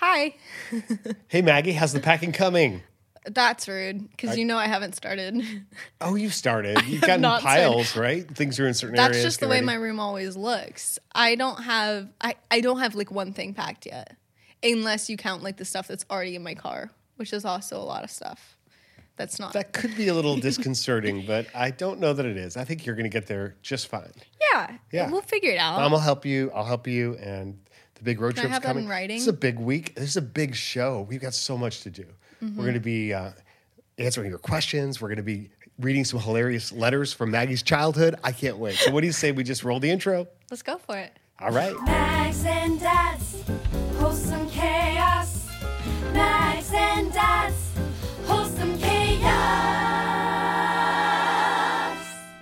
Hi. Hey Maggie, how's the packing coming? That's rude because you know I haven't started. Oh, you started. You've gotten piles, right? Things are in certain That's areas. just the way ready. my room always looks. I don't have I, I don't have like one thing packed yet. Unless you count like the stuff that's already in my car, which is also a lot of stuff. That's not That could be a little disconcerting, but I don't know that it is. I think you're going to get there just fine. Yeah. Yeah. We'll figure it out. Mom will help you. I'll help you. And the big road Can I trip's have that in coming. writing? This is a big week. This is a big show. We've got so much to do. Mm-hmm. We're going to be uh, answering your questions. We're going to be reading some hilarious letters from Maggie's childhood. I can't wait. So, what do you say we just roll the intro? Let's go for it. All right. Mags and Dads, wholesome chaos. Mags and Dads, wholesome chaos.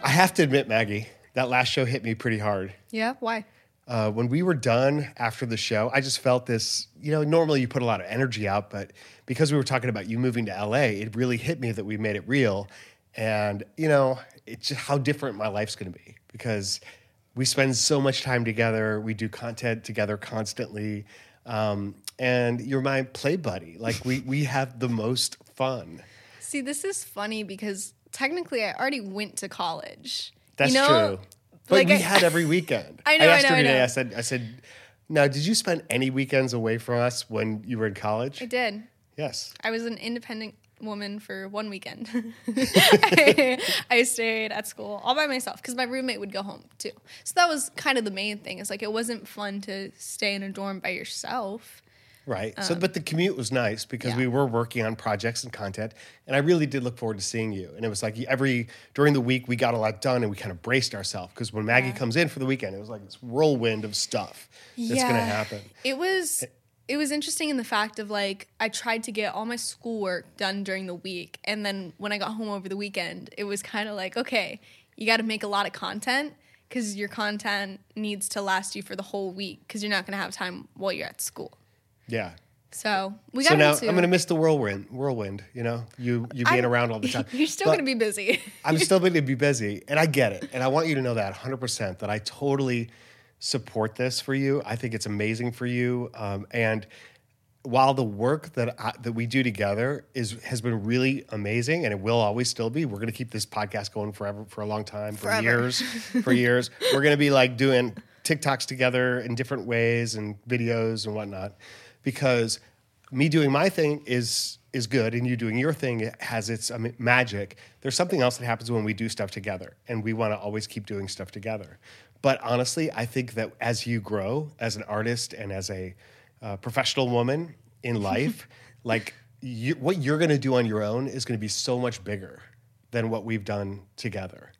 I have to admit, Maggie, that last show hit me pretty hard. Yeah. Why? Uh, when we were done after the show, I just felt this. You know, normally you put a lot of energy out, but because we were talking about you moving to LA, it really hit me that we made it real. And you know, it's just how different my life's going to be because we spend so much time together. We do content together constantly, um, and you're my play buddy. Like we we have the most fun. See, this is funny because technically I already went to college. That's you know? true. But like we I- had every weekend. I know, I asked know, her today. know. I said, I said, now, did you spend any weekends away from us when you were in college? I did. Yes. I was an independent woman for one weekend. I, I stayed at school all by myself because my roommate would go home too. So that was kind of the main thing. It's like it wasn't fun to stay in a dorm by yourself. Right. so, but the commute was nice because Um, yeah. we were working on projects and content, and I really did look forward to seeing you. And it was like every during the week we got a lot done, and we kind of braced ourselves because when Maggie comes in for the weekend, it was like this whirlwind of stuff that's going to happen. It was it was interesting in the fact of like I tried to get all my schoolwork done during the week and then when I got home over the weekend, it was kind of like, okay, you got to make a lot of content cuz your content needs to last you for the whole week cuz you're not going to have time while you're at school. Yeah. So, we got So now into I'm going to miss the whirlwind. Whirlwind. You know, you you being I'm- around all the time. You're still going to be busy. I'm still going to be busy, and I get it. And I want you to know that 100% that I totally support this for you. I think it's amazing for you. Um, and while the work that I, that we do together is has been really amazing, and it will always still be. We're going to keep this podcast going forever for a long time, for Forever. years, for years. We're going to be like doing TikToks together in different ways and videos and whatnot, because me doing my thing is is good, and you doing your thing has its I mean, magic. There's something else that happens when we do stuff together, and we want to always keep doing stuff together. But honestly, I think that as you grow as an artist and as a uh, professional woman in life, like you, what you're going to do on your own is going to be so much bigger than what we've done together.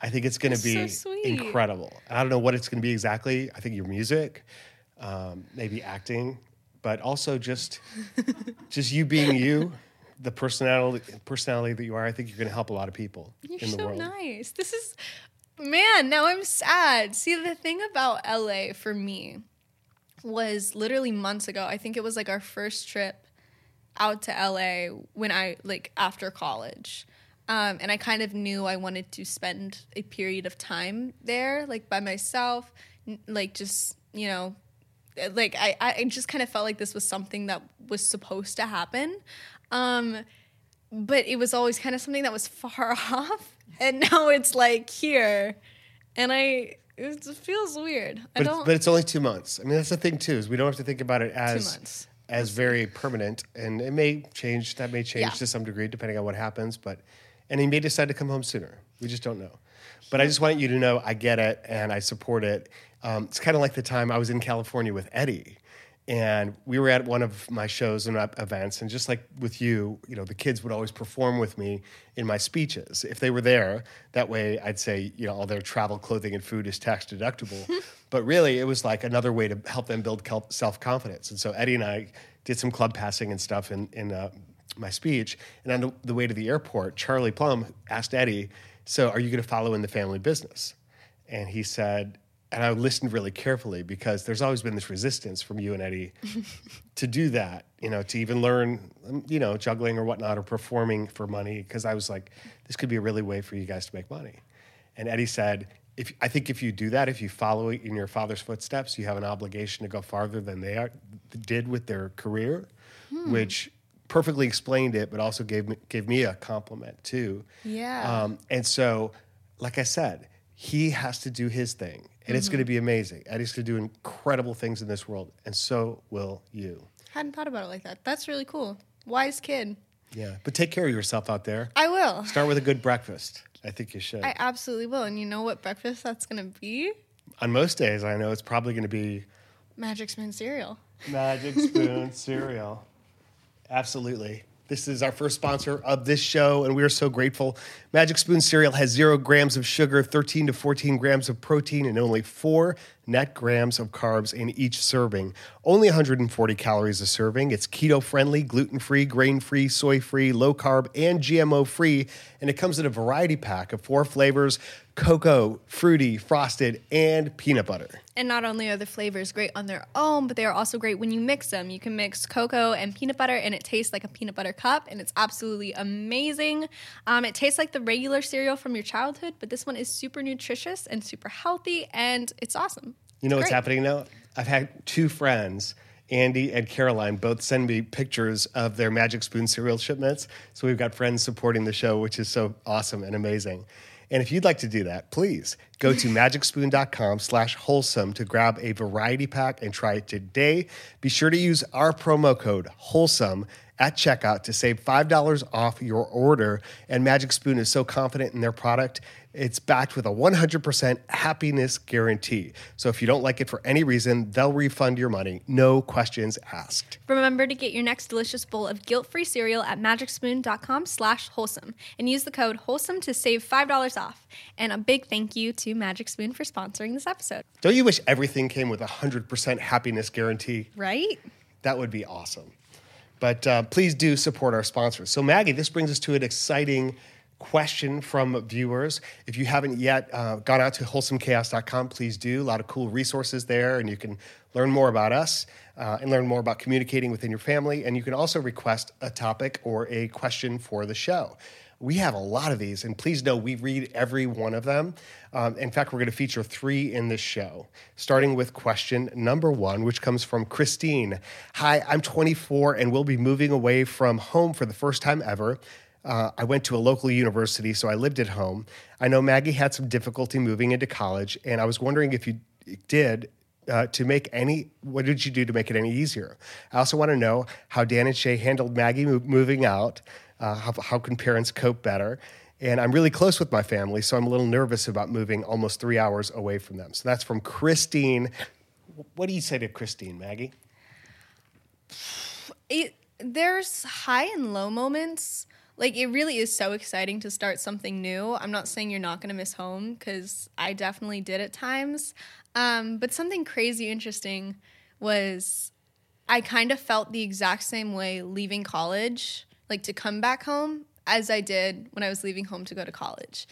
I think it's going to so be sweet. incredible. I don't know what it's going to be exactly. I think your music, um, maybe acting, but also just just you being you, the personality personality that you are. I think you're going to help a lot of people You're in the so world. nice. This is man, now I'm sad. See the thing about LA for me was literally months ago. I think it was like our first trip out to LA when I like after college. Um, and I kind of knew I wanted to spend a period of time there, like by myself, n- like just, you know, like I, I just kind of felt like this was something that was supposed to happen. Um, but it was always kind of something that was far off. And now it's like here. And I, it feels weird. I But don't, it's, but it's only two months. I mean, that's the thing too is we don't have to think about it as months. as very permanent, and it may change. That may change Yeah. to some degree depending on what happens. But and he may decide to come home sooner. We just don't know. But I just want you to know I get it and I support it. Um, it's kind of like the time I was in California with Eddie, and we were at one of my shows and events, and just like with you, you know, the kids would always perform with me in my speeches if they were there. That way, I'd say, you know, all their travel, clothing, and food is tax deductible. but really, it was like another way to help them build self confidence. And so Eddie and I did some club passing and stuff in in uh, my speech. And on the, the way to the airport, Charlie Plumb asked Eddie, "So, are you going to follow in the family business?" And he said, and I listened really carefully because there's always been this resistance from you and Eddie to do that, you know, to even learn, um, you know, juggling or whatnot or performing for money. Because I was like, this could be a really way for you guys to make money. And Eddie said, if I think if you do that, if you follow in your father's footsteps, you have an obligation to go farther than they are, did with their career, which perfectly explained it, but also gave me, gave me a compliment too. Yeah. Um, and so, like I said, he has to do his thing, and it's mm-hmm. going to be amazing. Eddie's going to do incredible things in this world, and so will you. Hadn't thought about it like that. That's really cool. Wise kid. Yeah, but take care of yourself out there. I will. Start with a good breakfast. I think you should. I absolutely will. And you know what breakfast that's gonna be? On most days, I know it's probably going to be Magic Spoon cereal. Magic Spoon cereal. Absolutely. This is our first sponsor of this show, and we are so grateful. Magic Spoon cereal has zero grams of sugar, 13 to 14 grams of protein, and only four net grams of carbs in each serving. Only 140 calories a serving. It's keto friendly, gluten free, grain free, soy free, low carb, and GMO free. And it comes in a variety pack of four flavors cocoa, fruity, frosted, and peanut butter. And not only are the flavors great on their own, but they are also great when you mix them. You can mix cocoa and peanut butter, and it tastes like a peanut butter cup, and it's absolutely amazing. Um, it tastes like the regular cereal from your childhood, but this one is super nutritious and super healthy, and it's awesome. You know what's Great. happening now? I've had two friends, Andy and Caroline, both send me pictures of their Magic Spoon cereal shipments. So we've got friends supporting the show, which is so awesome and amazing. And if you'd like to do that, please go to magicspoon.com slash wholesome to grab a variety pack and try it today. Be sure to use our promo code wholesome at checkout to save $5 off your order. And Magic Spoon is so confident in their product, it's backed with a 100% happiness guarantee. So if you don't like it for any reason, they'll refund your money, no questions asked. Remember to get your next delicious bowl of guilt-free cereal at magicspoon.com slash wholesome and use the code wholesome to save $5 off. And a big thank you to Magic Spoon for sponsoring this episode. Don't you wish everything came with a 100% happiness guarantee? Right? That would be awesome. But uh, please do support our sponsors. So, Maggie, this brings us to an exciting question from viewers. If you haven't yet uh, gone out to wholesomechaos.com, please do. A lot of cool resources there, and you can learn more about us uh, and learn more about communicating within your family. And you can also request a topic or a question for the show. We have a lot of these, and please know we read every one of them. Um, in fact, we're going to feature three in this show, starting with question number one, which comes from Christine. Hi, I'm 24 and we'll be moving away from home for the first time ever. Uh, I went to a local university, so I lived at home. I know Maggie had some difficulty moving into college, and I was wondering if you did uh, to make any what did you do to make it any easier i also want to know how dan and shay handled maggie mo- moving out uh, how, how can parents cope better and i'm really close with my family so i'm a little nervous about moving almost three hours away from them so that's from christine what do you say to christine maggie it, there's high and low moments. Like it really is so exciting to start something new. I'm not saying you're not going to miss home because I definitely did at times. Um, but something crazy interesting was I kind of felt the exact same way leaving college, like to come back home, as I did when I was leaving home to go to college.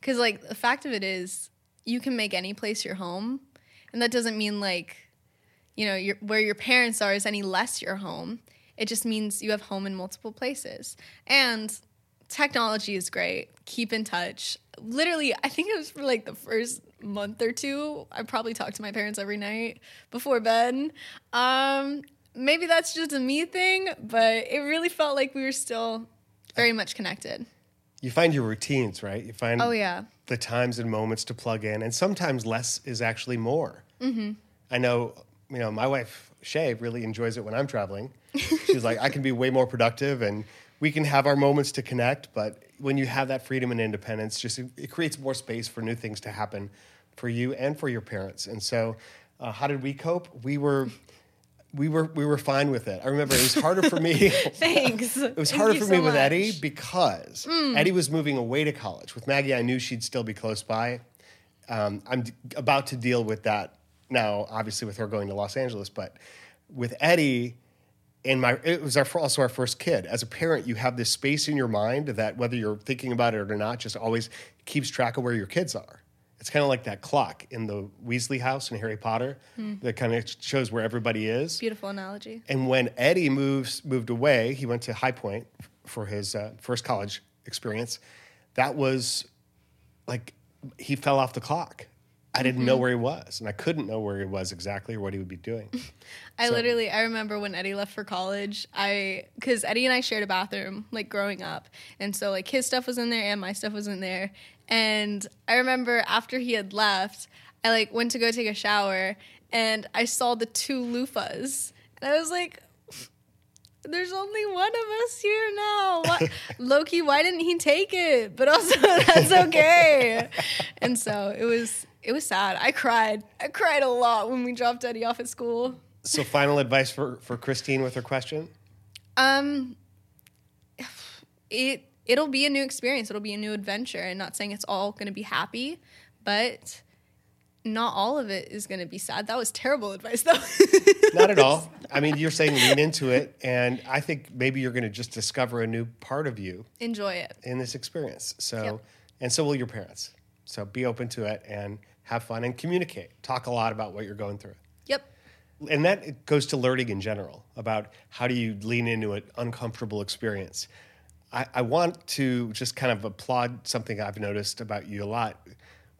Because like the fact of it is, you can make any place your home, and that doesn't mean like you know, your, where your parents are is any less your home. It just means you have home in multiple places. And technology is great. Keep in touch. Literally, I think it was for like the first month or two. I probably talked to my parents every night before bed. Um, maybe that's just a me thing, but it really felt like we were still very much connected. you find your routines right you find Oh, yeah. the times and moments to plug in and sometimes less is actually more mm-hmm. i know you know my wife shay really enjoys it when i'm traveling She was like, I can be way more productive and we can have our moments to connect. But when you have that freedom and independence, just it creates more space for new things to happen for you and for your parents. And so, uh, how did we cope? We were. We were we were fine with it. I remember it was harder for me. Thanks. It was Thank harder for so me with much. Mm. Eddie because Eddie was moving away to college. With Maggie, I knew she'd still be close by. Um, I'm d- about to deal with that now, obviously, with her going to Los Angeles. But with Eddie, and my it was our, also our first kid. As a parent, you have this space in your mind that whether you're thinking about it or not, just always keeps track of where your kids are. It's kind of like that clock in the Weasley house in Harry Potter that kind of shows where everybody is. Beautiful analogy. And when Eddie moves moved away, he went to High Point for his uh, first college experience. That was like he fell off the clock. I didn't know where he was, and I couldn't know where he was exactly or what he would be doing. I So- literally I remember when Eddie left for college. I because Eddie and I shared a bathroom like growing up, and so like his stuff was in there and my stuff was in there. And I remember after he had left, I like went to go take a shower, and I saw the two loofahs, and I was like. There's only one of us here now. What? Loki, why didn't he take it? But also, that's okay. and so it was. It was sad. I cried. I cried a lot when we dropped Eddie off at school. so, final advice for, for Christine with her question. Um, it it'll be a new experience. It'll be a new adventure. And not saying it's all going to be happy, but not all of it is going to be sad. That was terrible advice, though. Not at all. I mean, you're saying lean into it, and I think maybe you're going to just discover a new part of you Enjoy it. in this experience. So, Yep. and so will your parents. So, be open to it and have fun and communicate. Talk a lot about what you're going through. Yep. and that goes to learning in general about how do you lean into an uncomfortable experience. I, I want to just kind of applaud something I've noticed about you a lot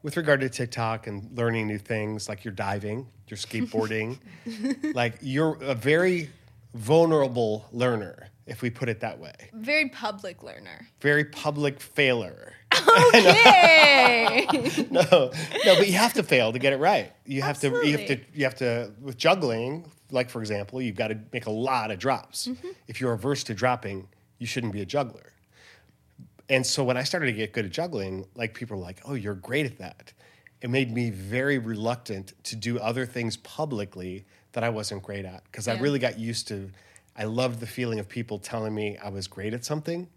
with regard to TikTok and learning new things, like you're diving, you're skateboarding. like you're a very vulnerable learner, if we put it that way. Very public learner. Very public failer. Okay. no, no, but you have to fail to get it right. You have to, you have to, you have to. With juggling, like for example, you've got to make a lot of drops. Mm-hmm. If you're averse to dropping, you shouldn't be a juggler. And so when I started to get good at juggling, like people were like, "Oh, you're great at that." It made me very reluctant to do other things publicly that I wasn't great at because I really got used to. I loved the feeling of people telling me I was great at something.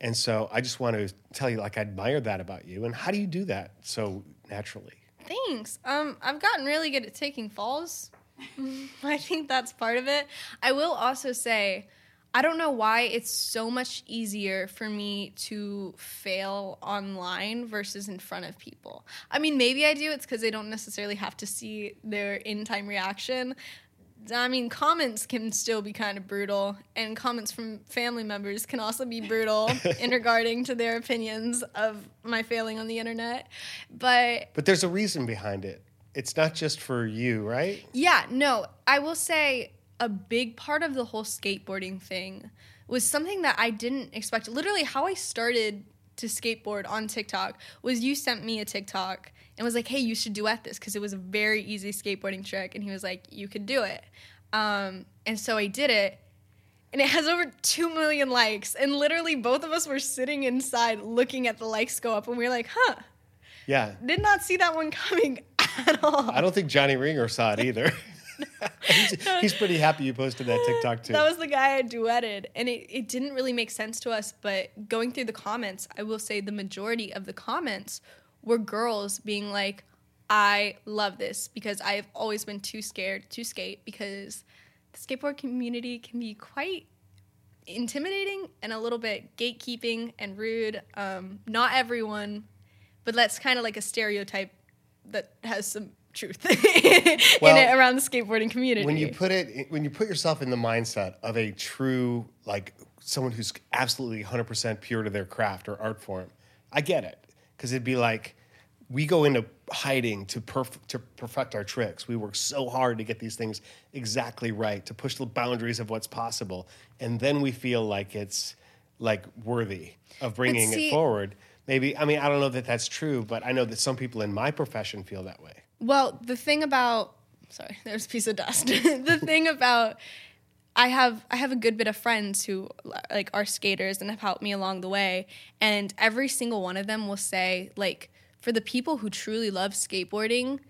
And so I just want to tell you, like, I admire that about you. And how do you do that so naturally? Thanks. Um, I've gotten really good at taking falls. I think that's part of it. I will also say, I don't know why it's so much easier for me to fail online versus in front of people. I mean, maybe I do. It's because they don't necessarily have to see their in time reaction. I mean, comments can still be kind of brutal, and comments from family members can also be brutal in regarding to their opinions of my failing on the internet. But But there's a reason behind it. It's not just for you, right? yeah, no, I will say a big part of the whole skateboarding thing was something that I didn't expect. Literally, how I started to skateboard on TikTok was you sent me a TikTok and was like, "Hey, you should duet this" because it was a very easy skateboarding trick, and he was like, "You could do it," um, and so I did it. And it has over 2 million likes. And literally, both of us were sitting inside looking at the likes go up. And we were like, huh, Yeah. did not see that one coming at all. I don't think Johnny Ringer saw it either. he's, he's pretty happy you posted that TikTok too. That was the guy I duetted. And it, it didn't really make sense to us. But going through the comments, I will say the majority of the comments were girls being like, I love this because I have always been too scared to skate because the skateboard community can be quite intimidating and a little bit gatekeeping and rude. Um, not everyone, but that's kind of like a stereotype that has some truth in it around the skateboarding community. when you put it when you put yourself in the mindset of a true like someone who's absolutely 100% pure to their craft or art form i get it. Because it'd be like we go into hiding to perf- to perfect our tricks. We work so hard to get these things exactly right to push the boundaries of what's possible. And then we feel like it's like worthy of bringing see- it forward. Maybe i mean i don't know that that's true but i know that some people in my profession feel that way Well, the thing about sorry, there's a piece of dust. the thing about I have I have a good bit of friends who like are skaters and have helped me along the way, and every single one of them will say like for the people who truly love skateboarding,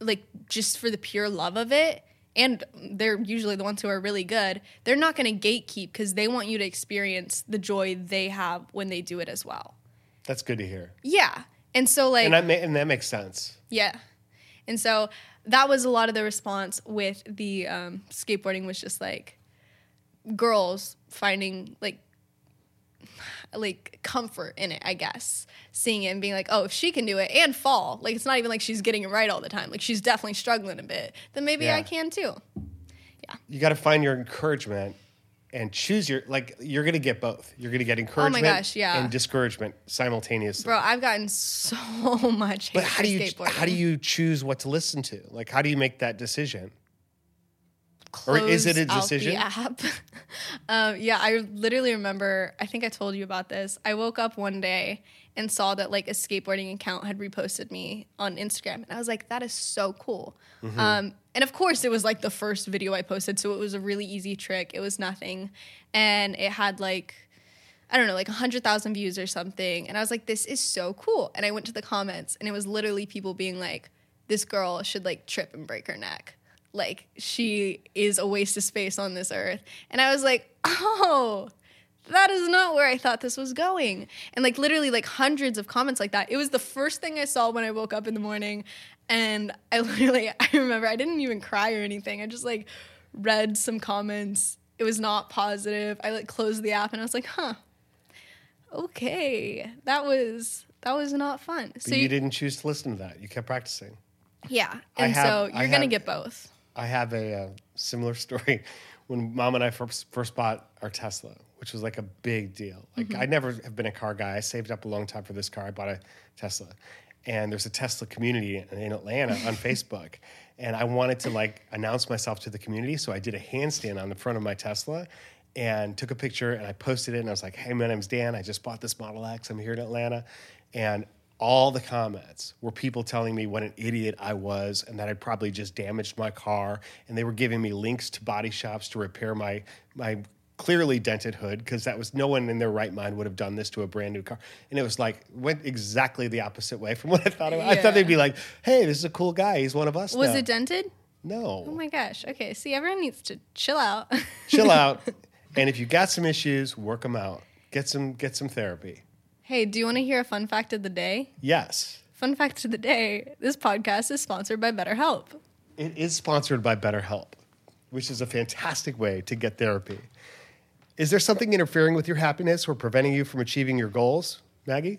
like just for the pure love of it, and they're usually the ones who are really good. They're not going to gatekeep because they want you to experience the joy they have when they do it as well. That's good to hear. Yeah, and so like And that, ma- and that makes sense. yeah. And so that was a lot of the response with the um, skateboarding was just like girls finding like like comfort in it, I guess. Seeing it and being like, oh, if she can do it and fall, like it's not even like she's getting it right all the time. Like she's definitely struggling a bit. Then maybe Yeah. I can too. Yeah. You got to find your encouragement and choose your like. You're to get both. You're to get encouragement Oh my gosh, yeah. and discouragement simultaneously Bro, I've gotten so much hate but how do you how do you choose what to listen to? Like, how do you make that decision? Or is it a decision? App. um, yeah, I literally remember. I think I told you about this. I woke up one day and saw that like a skateboarding account had reposted me on Instagram, and I was like, "That is so cool." Mm-hmm. Um, and of course, it was like the first video I posted, so it was a really easy trick. It was nothing, and it had like. I don't know, like 100,000 views or something. And I was like, this is so cool. And I went to the comments and it was literally people being like, this girl should like trip and break her neck. Like, she is a waste of space on this earth. And I was like, oh, that is not where I thought this was going. And like, literally, like hundreds of comments like that. It was the first thing I saw when I woke up in the morning. And I literally, I remember I didn't even cry or anything. I just like read some comments. It was not positive. I like closed the app and I was like, huh okay that was that was not fun so you you, didn't choose to listen to that. You kept practicing. yeah and have- so you're gonna get both I have a, uh similar story when mom and I first, first bought our Tesla, which was like a big deal. Like mm-hmm. I never have been a car guy. I saved up a long time for this car. I bought a Tesla, and there's a Tesla community in, in Atlanta on Facebook, and I wanted to like announce myself to the community, so I did a handstand on the front of my Tesla. And took a picture and I posted it and I was like, "Hey, my name's Dan. I just bought this Model X. I'm here in Atlanta," and all the comments were people telling me what an idiot I was and that I'd probably just damaged my car. And they were giving me links to body shops to repair my my clearly dented hood because that was no one in their right mind would have done this to a brand new car. And it was like went exactly the opposite way from what I thought. It, I thought they'd be like, "Hey, this is a cool guy. He's one of us." was now." it dented No. oh my gosh okay see everyone needs to chill out Chill out. And if you got some issues, work them out. Get some get some therapy. hey do you want to hear a fun fact of the day Yes. fun fact of the day this podcast is sponsored by betterhelp It is sponsored by BetterHelp, which is a fantastic way to get therapy. Is there something interfering with your happiness or preventing you from achieving your goals, Maggie?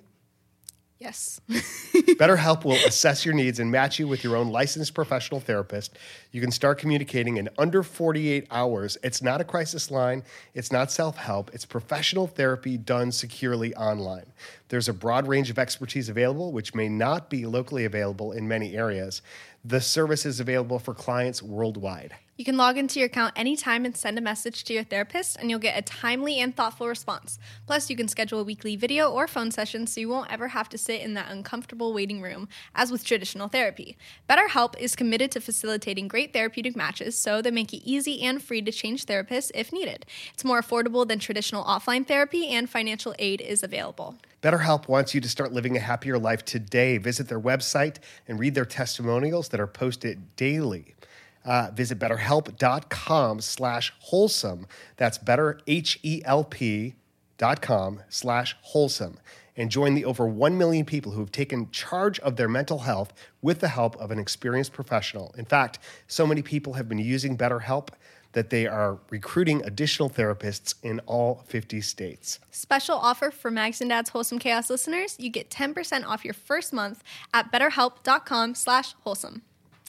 yes BetterHelp will assess your needs and match you with your own licensed professional therapist. You can start communicating in under 48 hours. It's not a crisis line, it's not self help, it's professional therapy done securely online. There's a broad range of expertise available, which may not be locally available in many areas. The service is available for clients worldwide. You can log into your account anytime and send a message to your therapist, and you'll get a timely and thoughtful response. Plus, you can schedule a weekly video or phone session so you won't ever have to sit in that uncomfortable waiting room, as with traditional therapy. BetterHelp is committed to facilitating great therapeutic matches, so they make it easy and free to change therapists if needed. It's more affordable than traditional offline therapy, and financial aid is available. BetterHelp wants you to start living a happier life today. Visit their website and read their testimonials that are posted daily. Uh, visit betterhelp.com slash wholesome. That's better, H-E-L-P dot com slash wholesome. And join the over 1 million people who have taken charge of their mental health with the help of an experienced professional. In fact, so many people have been using BetterHelp that they are recruiting additional therapists in all 50 states. Special offer for Mags and Dad's Wholesome Chaos listeners. You get 10% off your first month at betterhelp.com slash wholesome.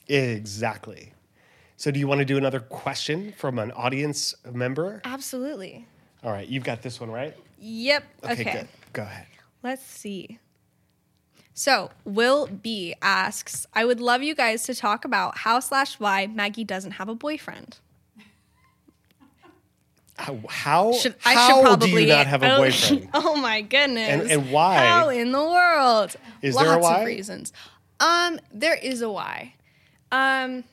Exactly. So, do you want to do another question from an audience member? Absolutely. All right, you've got this one, right? Yep. Okay, Okay. good. Go ahead. Let's see. So, Will B asks, I would love you guys to talk about how slash why Maggie doesn't have a boyfriend. How, how, Should, I how should probably do you not have a oh, boyfriend? Oh my goodness. And- and why? How in the world? Is Lots there a why? of reasons. Um, there is a why. Um,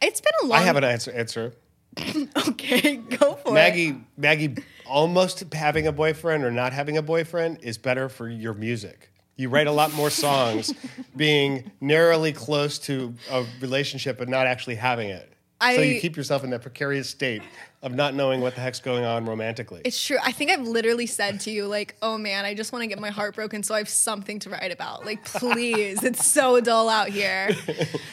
it's been a long. I have an answer. Answer. Okay, go for it. Maggie, Maggie, almost having a boyfriend or not having a boyfriend is better for your music. You write a lot more songs being narrowly close to a relationship but not actually having it. So you keep yourself in that precarious state of not knowing what the heck's going on romantically. It's true. I think I've literally said to you, like, oh man, I just want to get my heart broken so I have something to write about. Like, please, it's so dull out here. Be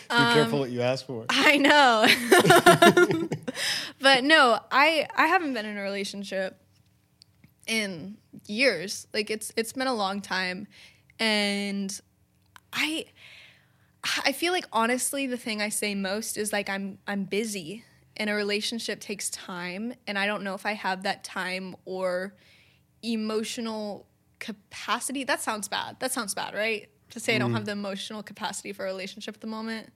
um, careful what you ask for. I know. but no, I I haven't been in a relationship in years. Like it's it's been a long time and I I feel like honestly the thing I say most is like I'm I'm busy and a relationship takes time and I don't know if I have that time or emotional capacity. That sounds bad. That sounds bad, right? To say I don't have the emotional capacity for a relationship at the moment.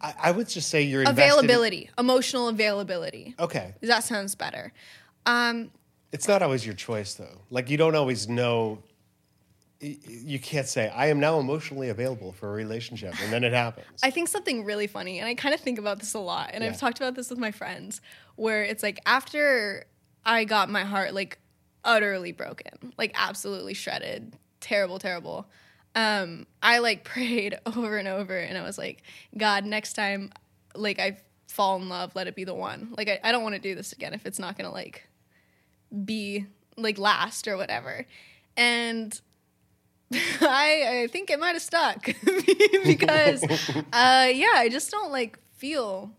I, I would just say you're invested in- availability, emotional availability. okay. That sounds better. Um, It's not always your choice, though. Like you don't always know. You can't say I am now emotionally available for a relationship, and then it happens. I think something really funny, and I kind of think about this a lot, and Yeah. I've talked about this with my friends, where it's like after I got my heart like utterly broken, like absolutely shredded, terrible, terrible. Um, I like prayed over and over, and I was like, God, next time, like I fall in love, let it be the one. Like I, I don't want to do this again if it's not gonna like be like last or whatever. And I, I think it might have stuck because, uh, yeah, I just don't like feel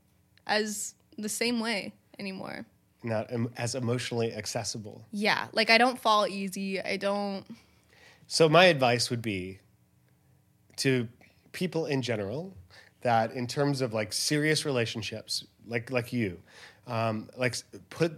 as the same way anymore. not em- as emotionally accessible. Yeah, like I don't fall easy. I don't. So my advice would be to people in general that in terms of like serious relationships, like like you, um, like put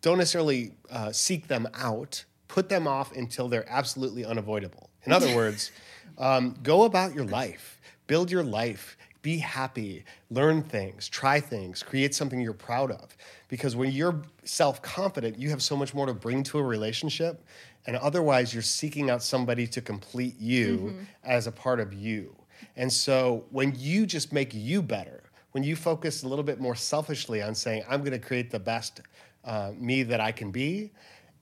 don't necessarily uh, seek them out. Put them off until they're absolutely unavoidable. In other words, um, go about your life, build your life, be happy, learn things, try things, create something you're proud of. Because when you're self confident, you have so much more to bring to a relationship. And otherwise, you're seeking out somebody to complete you as a part of you. And so when you just make you better, when you focus a little bit more selfishly on saying, I'm going to create the best uh, me that I can be,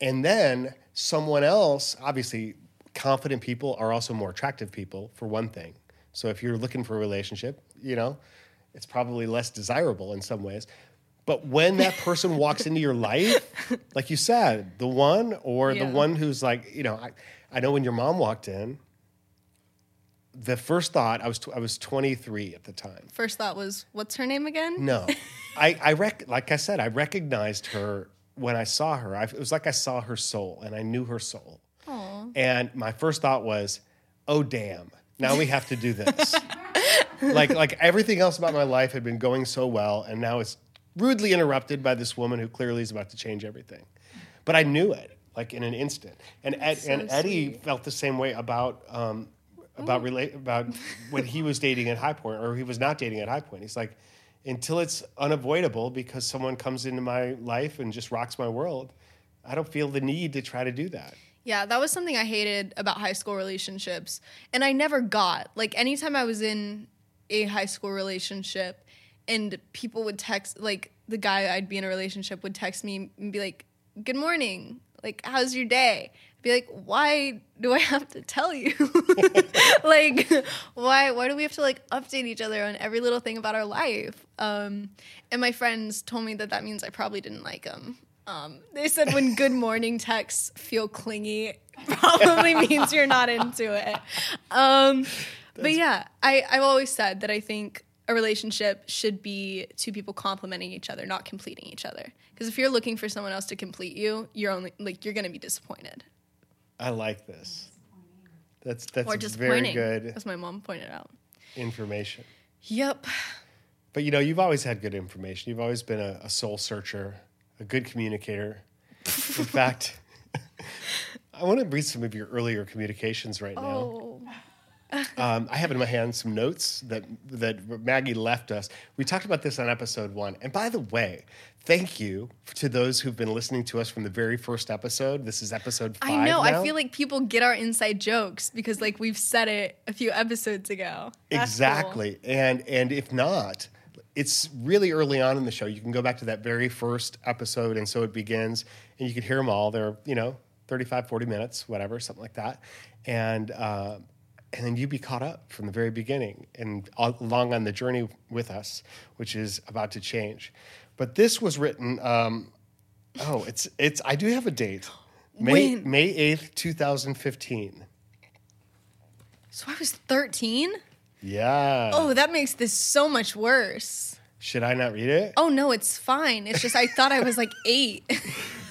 and then someone else, obviously, confident people are also more attractive people, for one thing. So if you're looking for a relationship, you know, it's probably less desirable in some ways. But when that person walks into your life, like you said, the one or the one who's like, you know, I, I know when your mom walked in, the first thought I was I was 23 at the time. First thought was, what's her name again? No, I, I rec- like I said, I recognized her when I saw her. I, it was like I saw her soul, and I knew her soul. And my first thought was, "Oh damn! Now we have to do this." like like everything else about my life had been going so well, and now it's rudely interrupted by this woman who clearly is about to change everything. But I knew it like in an instant. And Ed, so and Eddie sweet. felt the same way about. Um, about relate about when he was dating at High Point or he was not dating at High Point. He's like, until it's unavoidable because someone comes into my life and just rocks my world, I don't feel the need to try to do that. Yeah, that was something I hated about high school relationships. And I never got. Like, anytime I was in a high school relationship and people would text, like, the guy I'd be in a relationship would text me and be like, Good morning. Like, how's your day? I'd be like, Why do I have to tell you? like, why, why do we have to, like, update each other on every little thing about our life? Um, and my friends told me that that means I probably didn't like him. Um, they said when good morning texts feel clingy, probably means you're not into it. Um, but yeah, I, I've always said that I think a relationship should be two people complementing each other, not completing each other. Because if you're looking for someone else to complete you, you're only like you're gonna be disappointed I like this. That's that's or very good as my mom pointed out. information. Yep. But you know, you've always had good information. You've always been a, a soul searcher, a good communicator. In fact, I want to read some of your earlier communications right now. Oh, Um, I have in my hand some notes that that Maggie left us. We talked about this on episode one. And by the way, thank you to those who've been listening to us from the very first episode. This is episode five. I know. now. I feel like people get our inside jokes because like we've said it a few episodes ago. That's cool. exactly. And and if not, it's really early on in the show. You can go back to that very first episode, and so it begins, and you can hear them all. They're you know 35, 40 minutes, whatever, something like that, and. Uh, and then you'd be caught up from the very beginning and along on the journey with us, which is about to change. But this was written. Um, oh, it's it's. I do have a date, May When? May eighth, two thousand fifteen. So I was 13? Yeah. Oh, that makes this so much worse. Should I not read it? Oh no, it's fine. It's just I thought I was like eight.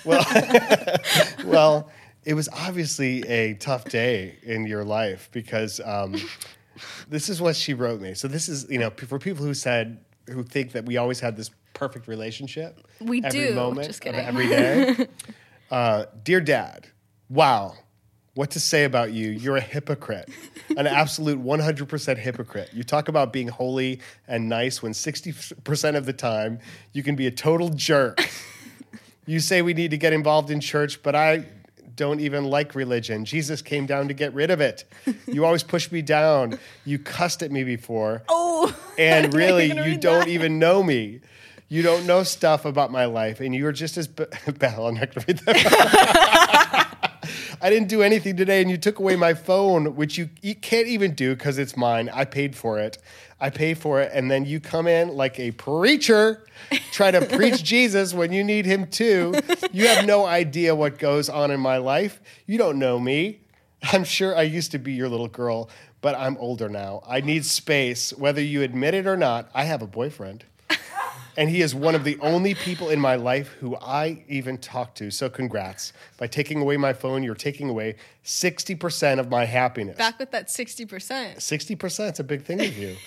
Well, well, it was obviously a tough day in your life because um, this is what she wrote me. So this is, you know, for people who said who think that we always had this perfect relationship. We every do. moment Just kidding. every day. uh, dear Dad, wow. What to say about you? You're a hypocrite, an absolute 100% hypocrite. You talk about being holy and nice when 60% of the time you can be a total jerk. You say we need to get involved in church, but I don't even like religion. Jesus came down to get rid of it. You always push me down. You cussed at me before. oh. And really, you don't that. even know me. You don't know stuff about my life, and you're just as b- Belle. I'm not going to read that. I didn't do anything today, and you took away my phone, which you, you can't even do because it's mine. I paid for it. I pay for it, and then you come in like a preacher, try to preach Jesus when you need him too. You have no idea what goes on in my life. You don't know me. I'm sure I used to be your little girl, but I'm older now. I need space, whether you admit it or not. I have a boyfriend. And he is one of the only people in my life who I even talk to. So congrats. By taking away my phone, you're taking away 60% of my happiness. Back with that 60%. 60% is a big thing of you.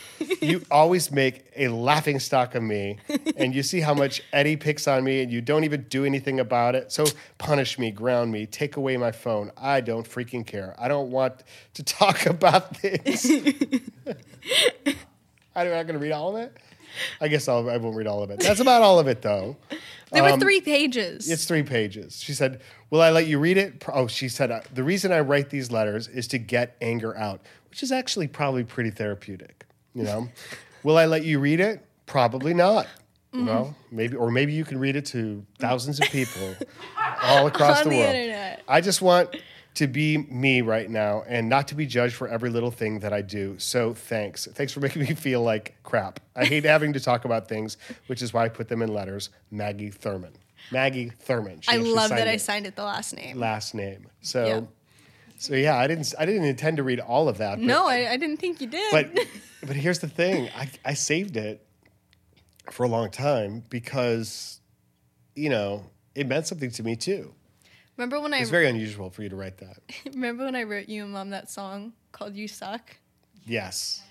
you always make a laughing stock of me, and you see how much Eddie picks on me, and you don't even do anything about it. So punish me, ground me, take away my phone. I don't freaking care. I don't want to talk about this. I'm not going to read all of it. I guess I'll, I won't read all of it. That's about all of it, though. There were three pages. Um, It's three pages. She said, Will I let you read it? Oh, she said, uh, The reason I write these letters is to get anger out, which is actually probably pretty therapeutic. You know, will I let you read it? Probably not. Mm-hmm. You know, maybe, or maybe you can read it to thousands of people all across the the world. internet. I just want to be me right now and not to be judged for every little thing that I do. So thanks. Thanks for making me feel like crap. I hate having to talk about things, which is why I put them in letters. Maggie Thurman. Maggie Thurman. She I love that I signed it the last name. last name. So Yeah. so yeah, I didn't I didn't intend to read all of that. But, no, I, I didn't think you did. but but here's the thing. I, I saved it for a long time because you know, it meant something to me too. Remember when I It's very unusual for you to write that. remember when I wrote you and mom that song called "You Suck"? Yes.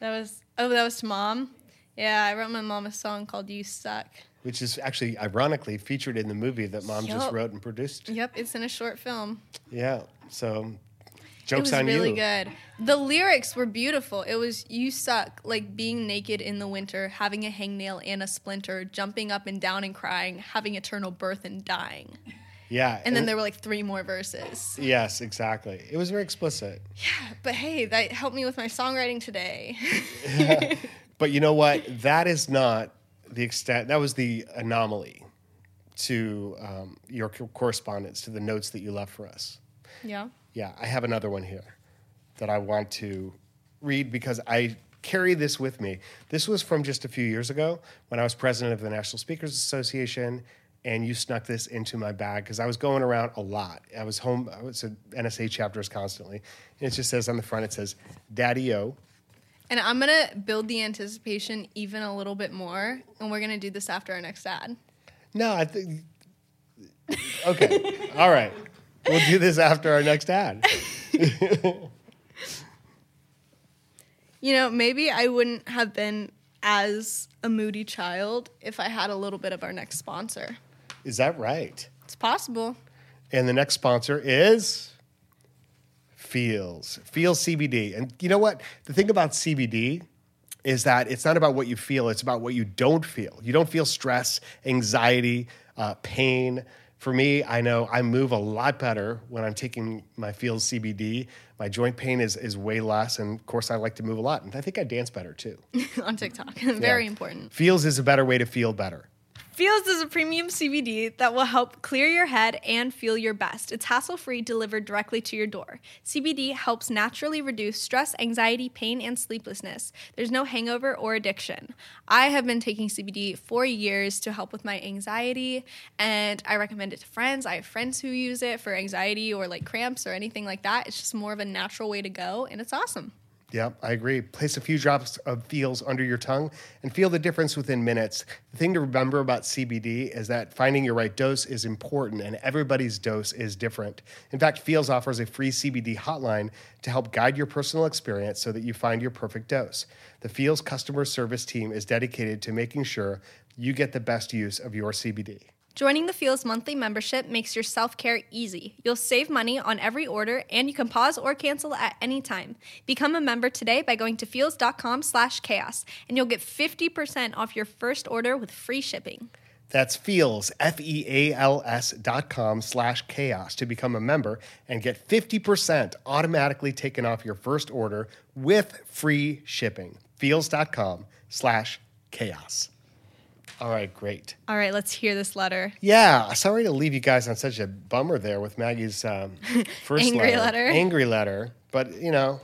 That was oh, that was to mom. Yeah, I wrote my mom a song called "You Suck." which is actually ironically featured in the movie that mom just wrote and produced. Yep, it's in a short film. Yeah. So It jokes was on really you. good. The lyrics were beautiful. It was "You suck," like being naked in the winter, having a hangnail and a splinter, jumping up and down and crying, having eternal birth and dying. Yeah. And then there were like three more verses. Yes, exactly. It was very explicit. Yeah, but hey, that helped me with my songwriting today. But you know what? That is not the extent. That was the anomaly to um, your correspondence, to the notes that you left for us. yeah. Yeah, I have another one here that I want to read because I carry this with me. This was from just a few years ago when I was president of the National Speakers Association, and you snuck this into my bag because I was going around a lot. I was home, I was at NSA chapters constantly. And it just says on the front, it says, Daddy O. And I'm gonna build the anticipation even a little bit more, and we're gonna do this after our next ad. No, I think. Okay. All right. We'll do this after our next ad. You know, maybe I wouldn't have been as a moody child if I had a little bit of our next sponsor. Is that right? It's possible. And the next sponsor is Feels. Feels CBD. And you know what? The thing about CBD is that it's not about what you feel, it's about what you don't feel. You don't feel stress, anxiety, uh, pain, For me, I know I move a lot better when I'm taking my Feels CBD. My joint pain is, is way less. And of course, I like to move a lot. And I think I dance better too. on TikTok. Very Yeah. important. Feels is a better way to feel better. Feels is a premium CBD that will help clear your head and feel your best. It's hassle free, delivered directly to your door. CBD helps naturally reduce stress, anxiety, pain, and sleeplessness. There's no hangover or addiction. I have been taking CBD for years to help with my anxiety, and I recommend it to friends. I have friends who use it for anxiety or like cramps or anything like that. It's just more of a natural way to go, and it's awesome. Yeah, I agree. Place a few drops of Feals under your tongue and feel the difference within minutes. The thing to remember about CBD is that finding your right dose is important and everybody's dose is different. In fact, Feals offers a free CBD hotline to help guide your personal experience so that you find your perfect dose. The Feals customer service team is dedicated to making sure you get the best use of your CBD. Joining the Feals monthly membership makes your self care easy. You'll save money on every order and you can pause or cancel at any time. Become a member today by going to feals.com slash chaos and you'll get 50% off your first order with free shipping. That's Feals, F E A L S dot com slash chaos to become a member and get 50% automatically taken off your first order with free shipping. Feals.com slash chaos. All right, great. All right, let's hear this letter. Yeah, sorry to leave you guys on such a bummer there with Maggie's um, first Angry letter. Angry letter. But, you know,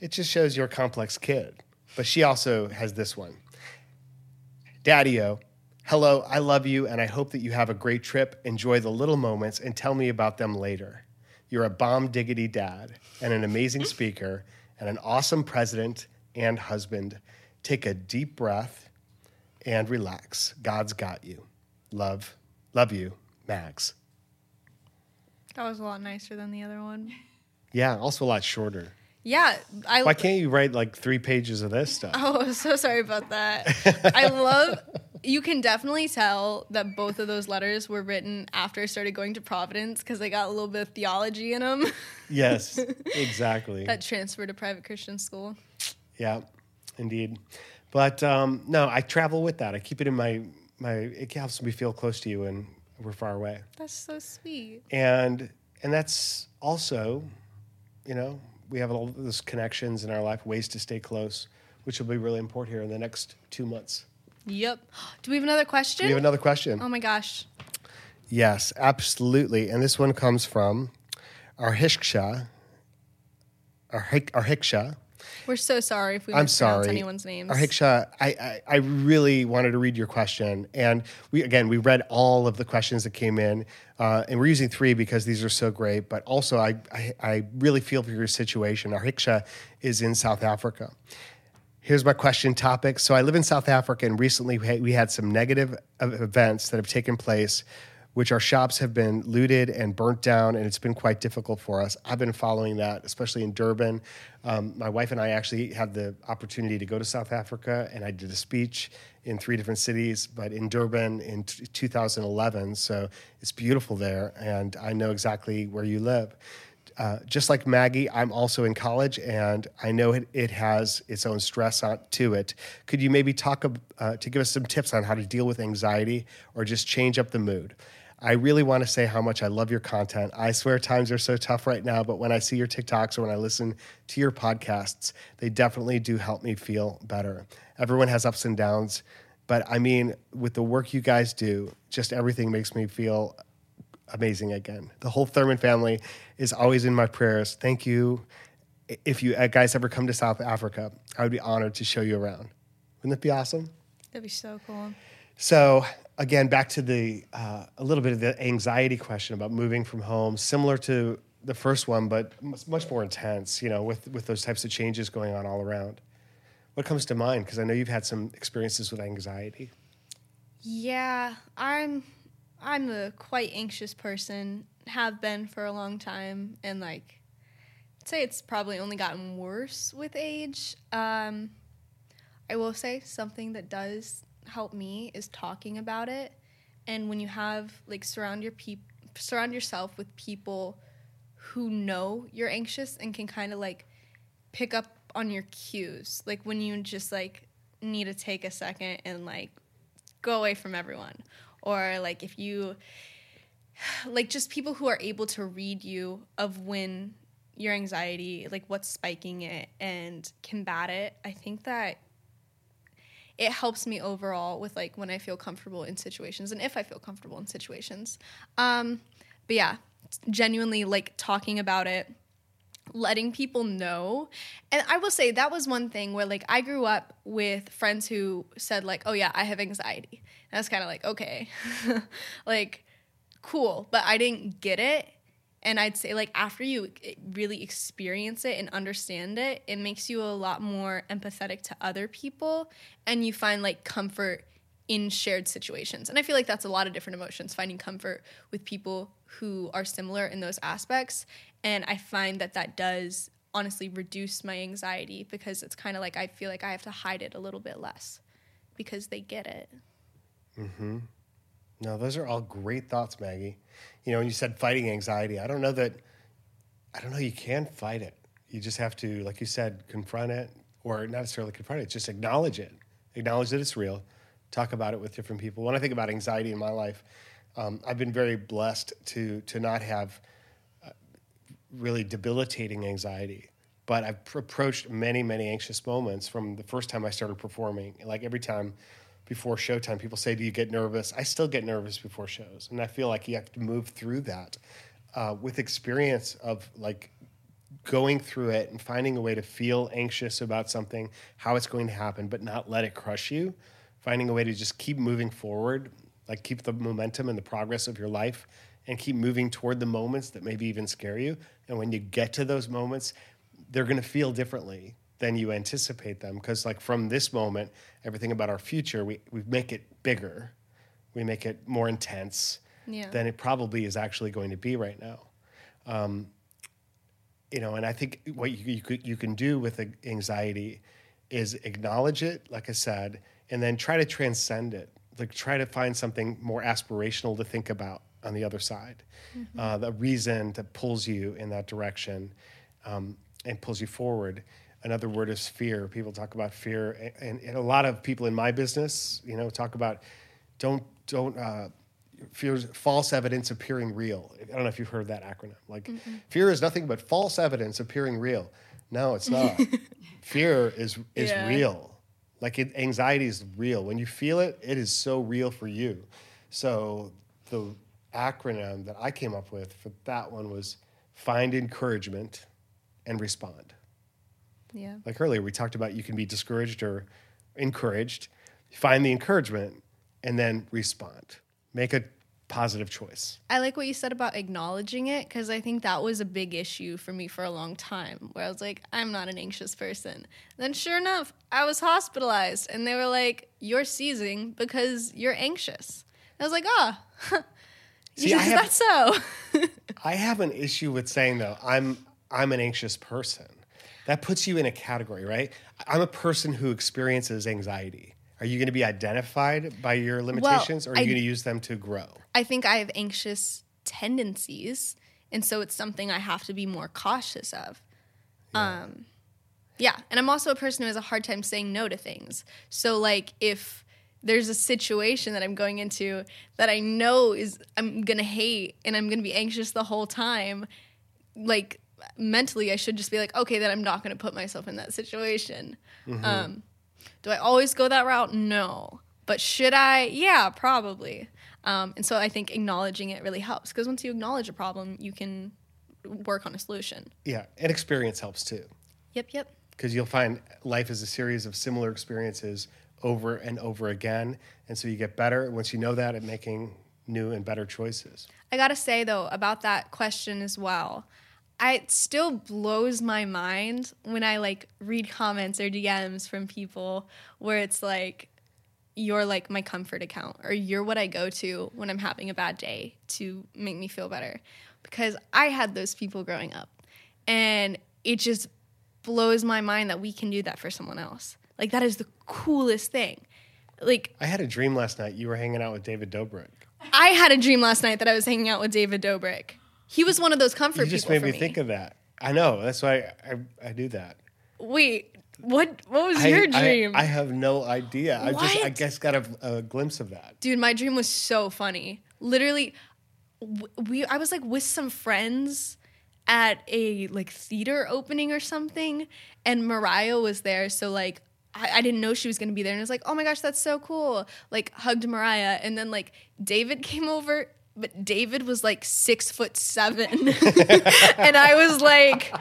it just shows you're a complex kid. But she also has this one. Daddy-o, hello, I love you, and I hope that you have a great trip. Enjoy the little moments and tell me about them later. You're a bomb diggity dad and an amazing speaker and an awesome president and husband. Take a deep breath and relax. God's got you. Love, love you, Max. That was a lot nicer than the other one. Yeah, also a lot shorter. Yeah, I Why can't you write like three pages of this stuff? Oh, so sorry about that. I love you can definitely tell that both of those letters were written after I started going to Providence because they got a little bit of theology in them Yes, exactly. that transferred to private Christian school. Yeah, indeed. But um, no, I travel with that. I keep it in my my. It helps me feel close to you, and we're far away. That's so sweet. And and that's also, you know, we have all those connections in our life, ways to stay close, which will be really important here in the next two months. Yep. Do we have another question? We have another question. oh my gosh. Yes, absolutely. And this one comes from our Arhiksha. Arhik, Arhiksha. We're so sorry if we I'm sorry. anyone's names. Arhiksha, I, I, I really wanted to read your question. And we again, we read all of the questions that came in. Uh, and we're using three because these are so great. But also, I, I, I really feel for your situation. Arhiksha is in South Africa. Here's my question topic. So I live in South Africa, and recently we had, some negative events that have taken place, which our shops have been looted and burnt down, and it's been quite difficult for us. I've been following that, especially in Durban. Um, my wife and I actually had the opportunity to go to South Africa, and I did a speech in three different cities, but in Durban in t- 2011. So it's beautiful there, and I know exactly where you live uh, just like Maggie, I'm also in college, and I know it, it has its own stress on, to it. Could you maybe talk uh, to give us some tips on how to deal with anxiety or just change up the mood? I really want to say how much I love your content. I swear times are so tough right now, but when I see your TikToks or when I listen to your podcasts, they definitely do help me feel better. Everyone has ups and downs, but I mean, with the work you guys do, just everything makes me feel amazing again. The whole Thurman family is always in my prayers. Thank you. If you uh, guys ever come to South Africa, I would be honored to show you around. Wouldn't that be awesome? That'd be so cool. So again, back to the uh, a little bit of the anxiety question about moving from home, similar to the first one, but much more intense. You know, with with those types of changes going on all around. What comes to mind? Because I know you've had some experiences with anxiety. Yeah, I'm I'm a quite anxious person, have been for a long time, and like I'd say it's probably only gotten worse with age. Um, I will say something that does help me is talking about it, and when you have like surround your peop- surround yourself with people who know you're anxious and can kind of like pick up on your cues, like when you just like need to take a second and like go away from everyone or like if you like just people who are able to read you of when your anxiety, like what's spiking it and combat it. I think that it helps me overall with like when I feel comfortable in situations and if I feel comfortable in situations. Um, but yeah, genuinely like talking about it, letting people know. And I will say that was one thing where like I grew up with friends who said like, "Oh yeah, I have anxiety." And I was kind of like, "Okay." like cool, but I didn't get it. And I'd say like after you really experience it and understand it, it makes you a lot more empathetic to other people and you find like comfort in shared situations. And I feel like that's a lot of different emotions, finding comfort with people who are similar in those aspects. And I find that that does honestly reduce my anxiety because it's kind of like I feel like I have to hide it a little bit less because they get it. Mhm. No, those are all great thoughts, Maggie. You know, when you said fighting anxiety, I don't know that, I don't know you can fight it. You just have to, like you said, confront it, or not necessarily confront it, just acknowledge it. Acknowledge that it's real. Talk about it with different people. When I think about anxiety in my life, um, I've been very blessed to to not have uh, really debilitating anxiety. But I've pr- approached many, many anxious moments from the first time I started performing. Like every time before showtime, people say, Do you get nervous? I still get nervous before shows. And I feel like you have to move through that uh, with experience of like going through it and finding a way to feel anxious about something, how it's going to happen, but not let it crush you. Finding a way to just keep moving forward, like keep the momentum and the progress of your life and keep moving toward the moments that maybe even scare you. And when you get to those moments, they're going to feel differently than you anticipate them. Because, like, from this moment, everything about our future, we, we make it bigger, we make it more intense Yeah. than it probably is actually going to be right now you know, and I think what you, you, could, you can do with anxiety is acknowledge it, like I said, and then try to transcend it. Like try to find something more aspirational to think about on the other side. Uh, the reason that pulls you in that direction um, and pulls you forward. Another word is fear. People talk about fear, and, and a lot of people in my business, you know, talk about don't don't uh, fear false evidence appearing real. I don't know if you've heard that acronym. Like fear is nothing but false evidence appearing real. No, it's not. fear is is Yeah. real. Like it, anxiety is real. When you feel it, it is so real for you. So the acronym that I came up with for that one was find encouragement and respond Yeah. like earlier we talked about you can be discouraged or encouraged find the encouragement and then respond make a positive choice I like what you said about acknowledging it because I think that was a big issue for me for a long time where I was like, I'm not an anxious person. Then, sure enough, I was hospitalized and they were like, You're seizing because you're anxious. I was like, Oh, See, I is have- that so? i have an issue with saying though i'm i'm an anxious person that puts you in a category right i'm a person who experiences anxiety are you going to be identified by your limitations or are you going to use them to grow I think I have anxious tendencies. And so it's something I have to be more cautious of. Um, yeah. And I'm also a person who has a hard time saying no to things. So, like, if there's a situation that I'm going into that I know is I'm going to hate and I'm going to be anxious the whole time, like, mentally, I should just be like, okay, then I'm not going to put myself in that situation. Um, do I always go that route? No. But should I? Yeah, probably. Um, and so I think acknowledging it really helps because once you acknowledge a problem, you can work on a solution. yeah and experience helps too Yep, yep. because you'll find life is a series of similar experiences over and over again and so you get better once you know that at making new and better choices I gotta say though about that question as well. I, it still blows my mind when I like read comments or DMs from people where it's like you're like my comfort account or you're what I go to when I'm having a bad day to make me feel better. Because I had those people growing up. And it just blows my mind that we can do that for someone else. Like that is the coolest thing. Like i had a dream last night you were hanging out with david dobrik I had a dream last night that I was hanging out with David Dobrik. He was one of those comfort people. you just people made me, me. think of that i know that's why i, I do that Wait, what? What was I- your dream, I, have no idea i just i guess got a, a glimpse of that dude? My dream was so funny. Literally, we I was like with some friends at a like theater opening or something, and Mariah was there. So like I, I didn't know she was gonna be there, and I was like, oh my gosh, that's so cool. Like hugged Mariah, and then like David came over. But David was like six foot seven. and I was like,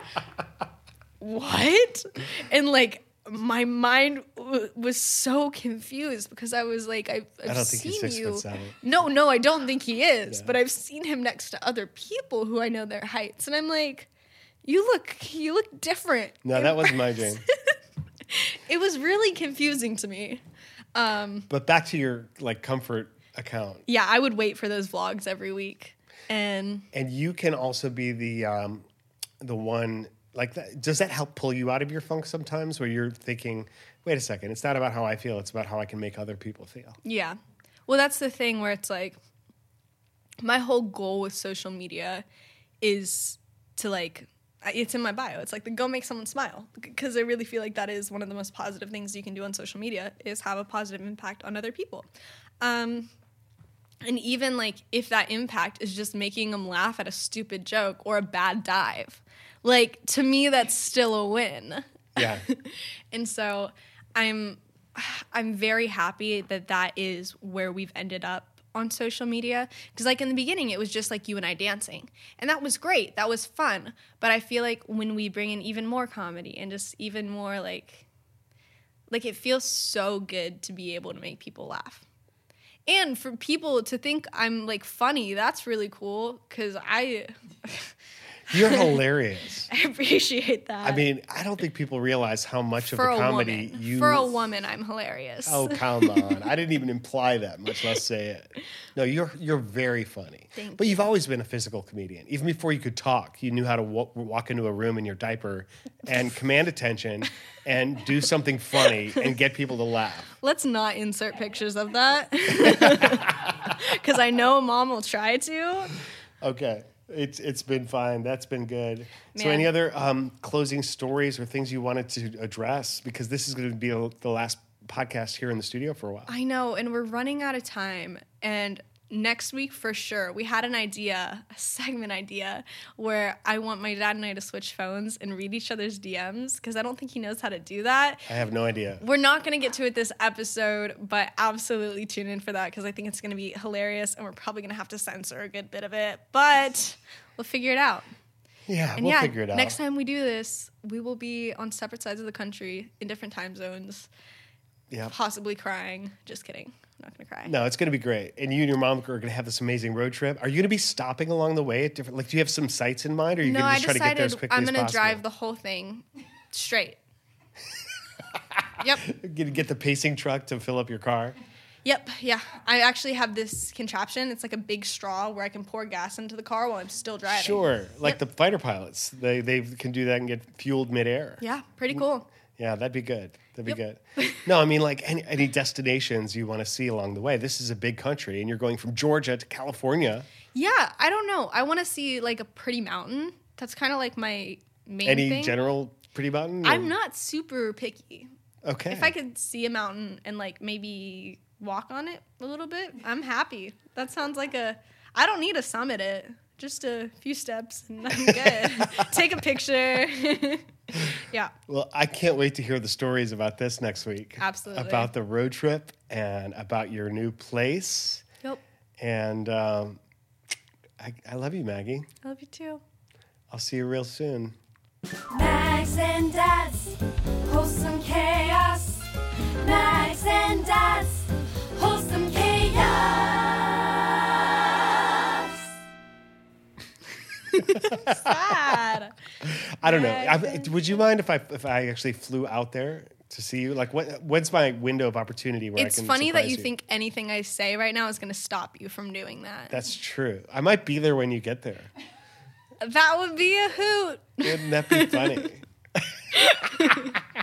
what? And like my mind w- was so confused because I was like, I've, I've I seen you. No, no, I don't think he is. Yeah. But I've seen him next to other people who I know their heights, and I'm like, you look, you look different. No, that wasn't my dream. It was really confusing to me. Um, But back to your like comfort account. yeah, I would wait for those vlogs every week, and And you can also be the um, the one like that. Does that help pull you out of your funk sometimes, where you're thinking, "Wait a second, it's not about how I feel; it's about how I can make other people feel." Yeah. Well, that's the thing where it's like my whole goal with social media is to like it's in my bio. It's like the go make someone smile because I really feel like that is one of the most positive things you can do on social media is have a positive impact on other people. Um and even like if that impact is just making them laugh at a stupid joke or a bad dive, like to me that's still a win. Yeah, And so I'm I'm very happy that that is where we've ended up on social media. Because like in the beginning it was just like you and I dancing. And that was great. That was fun. But I feel like when we bring in even more comedy and just even more like like it feels so good to be able to make people laugh and for people to think I'm like funny that's really cool cuz I you're hilarious. I appreciate that I mean, I don't think people realize how much for of a comedy woman you for a woman I'm hilarious Oh come on! I didn't even imply that, much less say it. No, you're you're very funny. Thank but you've always been a physical comedian. Even before you could talk, you knew how to wa- walk into a room in your diaper and command attention and do something funny and get people to laugh. Let's not insert pictures of that. Because I know mom will try to. Okay, it's it's been fine. That's been good. So, any other um, closing stories or things you wanted to address? Because this is going to be the last podcast here in the studio for a while. I know, and we're running out of time. And next week, for sure, we had an idea, a segment idea, where I want my dad and I to switch phones and read each other's DMs because I don't think he knows how to do that. I have no idea. We're not going to get to it this episode, but absolutely tune in for that because I think it's going to be hilarious and we're probably going to have to censor a good bit of it, but we'll figure it out. Yeah, And we'll yeah, figure it out. next time we do this, we will be on separate sides of the country in different time zones, Yeah. possibly crying. Just kidding. Not gonna cry. No, it's going to be great. And you and your mom are going to have this amazing road trip. Are you going to be stopping along the way at different? Like, do you have some sites in mind, or are you no, going to I just try to get there as decided quickly I'm as gonna possible? drive the whole thing straight. yep. Get, get the pacing truck to fill up your car. Yep. Yeah. I actually have this contraption. It's like a big straw where I can pour gas into the car while I'm still driving. Sure, like Yep. the fighter pilots, they they can do that and get fueled midair. Yeah. Pretty cool. Yeah, that'd be good. That'd be Yep. good. No, I mean like any, any destinations you want to see along the way. This is a big country, and you're going from Georgia to California. Yeah. I don't know. I want to see like a pretty mountain. That's kind of like my main Any thing. general pretty mountain? I'm not super picky. okay. If I could see a mountain and like maybe walk on it a little bit, I'm happy. That sounds like a. I don't need to summit it. Just a few steps and I'm good. Take a picture. yeah. Well, I can't wait to hear the stories about this next week. Absolutely. About the road trip and about your new place. Yep. And um, I, I love you, Maggie. I love you too. I'll see you real soon. Max and Dad's wholesome chaos. Max and Dad's Sad. I don't know. I, would you mind if I if I actually flew out there to see you? Like, what when's my window of opportunity where it's I can? funny that surprise you think anything I say right now is going to stop you from doing that. that's true. I might be there when you get there. that would be a hoot. Wouldn't that be funny?